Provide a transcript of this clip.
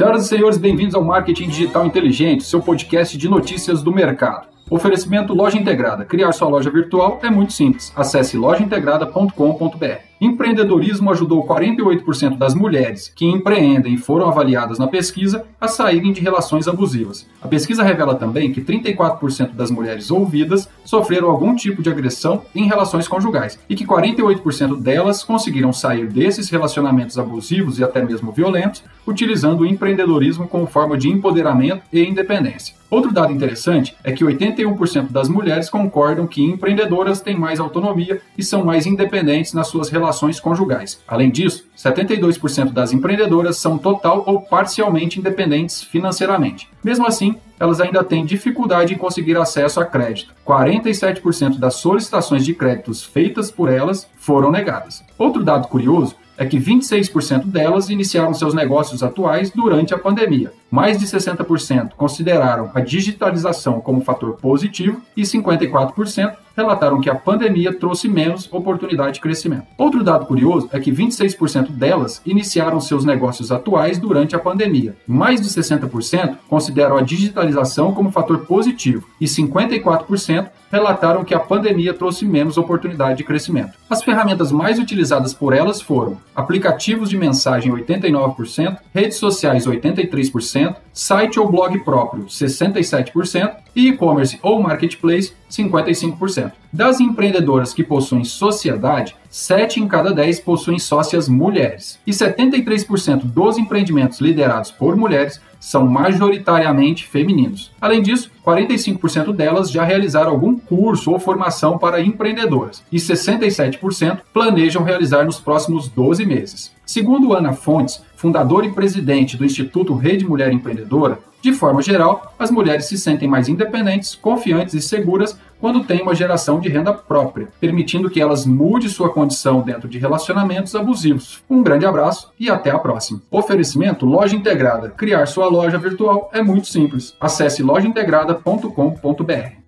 Senhoras e senhores, bem-vindos ao Marketing Digital Inteligente, seu podcast de notícias do mercado. Oferecimento Loja Integrada. Criar sua loja virtual é muito simples. Acesse lojaintegrada.com.br. Empreendedorismo ajudou 48% das mulheres que empreendem e foram avaliadas na pesquisa a saírem de relações abusivas. A pesquisa revela também que 34% das mulheres ouvidas sofreram algum tipo de agressão em relações conjugais e que 48% delas conseguiram sair desses relacionamentos abusivos e até mesmo violentos utilizando o empreendedorismo como forma de empoderamento e independência. Outro dado interessante é que 81% das mulheres concordam que empreendedoras têm mais autonomia e são mais independentes nas suas relações conjugais. Além disso, 72% das empreendedoras são total ou parcialmente independentes financeiramente. Mesmo assim, elas ainda têm dificuldade em conseguir acesso a crédito. 47% das solicitações de créditos feitas por elas foram negadas. Outro dado curioso é que 26% delas iniciaram seus negócios atuais durante a pandemia. Mais de 60% consideraram a digitalização como fator positivo e 54% relataram que a pandemia trouxe menos oportunidade de crescimento. Outro dado curioso é que 26% delas iniciaram seus negócios atuais durante a pandemia. Mais de 60% consideram a digitalização como fator positivo e 54% relataram que a pandemia trouxe menos oportunidade de crescimento. As ferramentas mais utilizadas por elas foram aplicativos de mensagem 89%, redes sociais 83%, 100%, site ou blog próprio 67% e e-commerce ou marketplace 55%. Das empreendedoras que possuem sociedade, 7 em cada 10 possuem sócias mulheres. E 73% dos empreendimentos liderados por mulheres são majoritariamente femininos. Além disso, 45% delas já realizaram algum curso ou formação para empreendedoras e 67% planejam realizar nos próximos 12 meses. Segundo Ana Fontes, fundadora e presidente do Instituto Rede Mulher Empreendedora, de forma geral, as mulheres se sentem mais independentes, confiantes e seguras quando têm uma geração de renda própria, permitindo que elas mudem sua condição dentro de relacionamentos abusivos. Um grande abraço e até a próxima. Oferecimento Loja Integrada. Criar sua loja virtual é muito simples. Acesse lojaintegrada.com.br.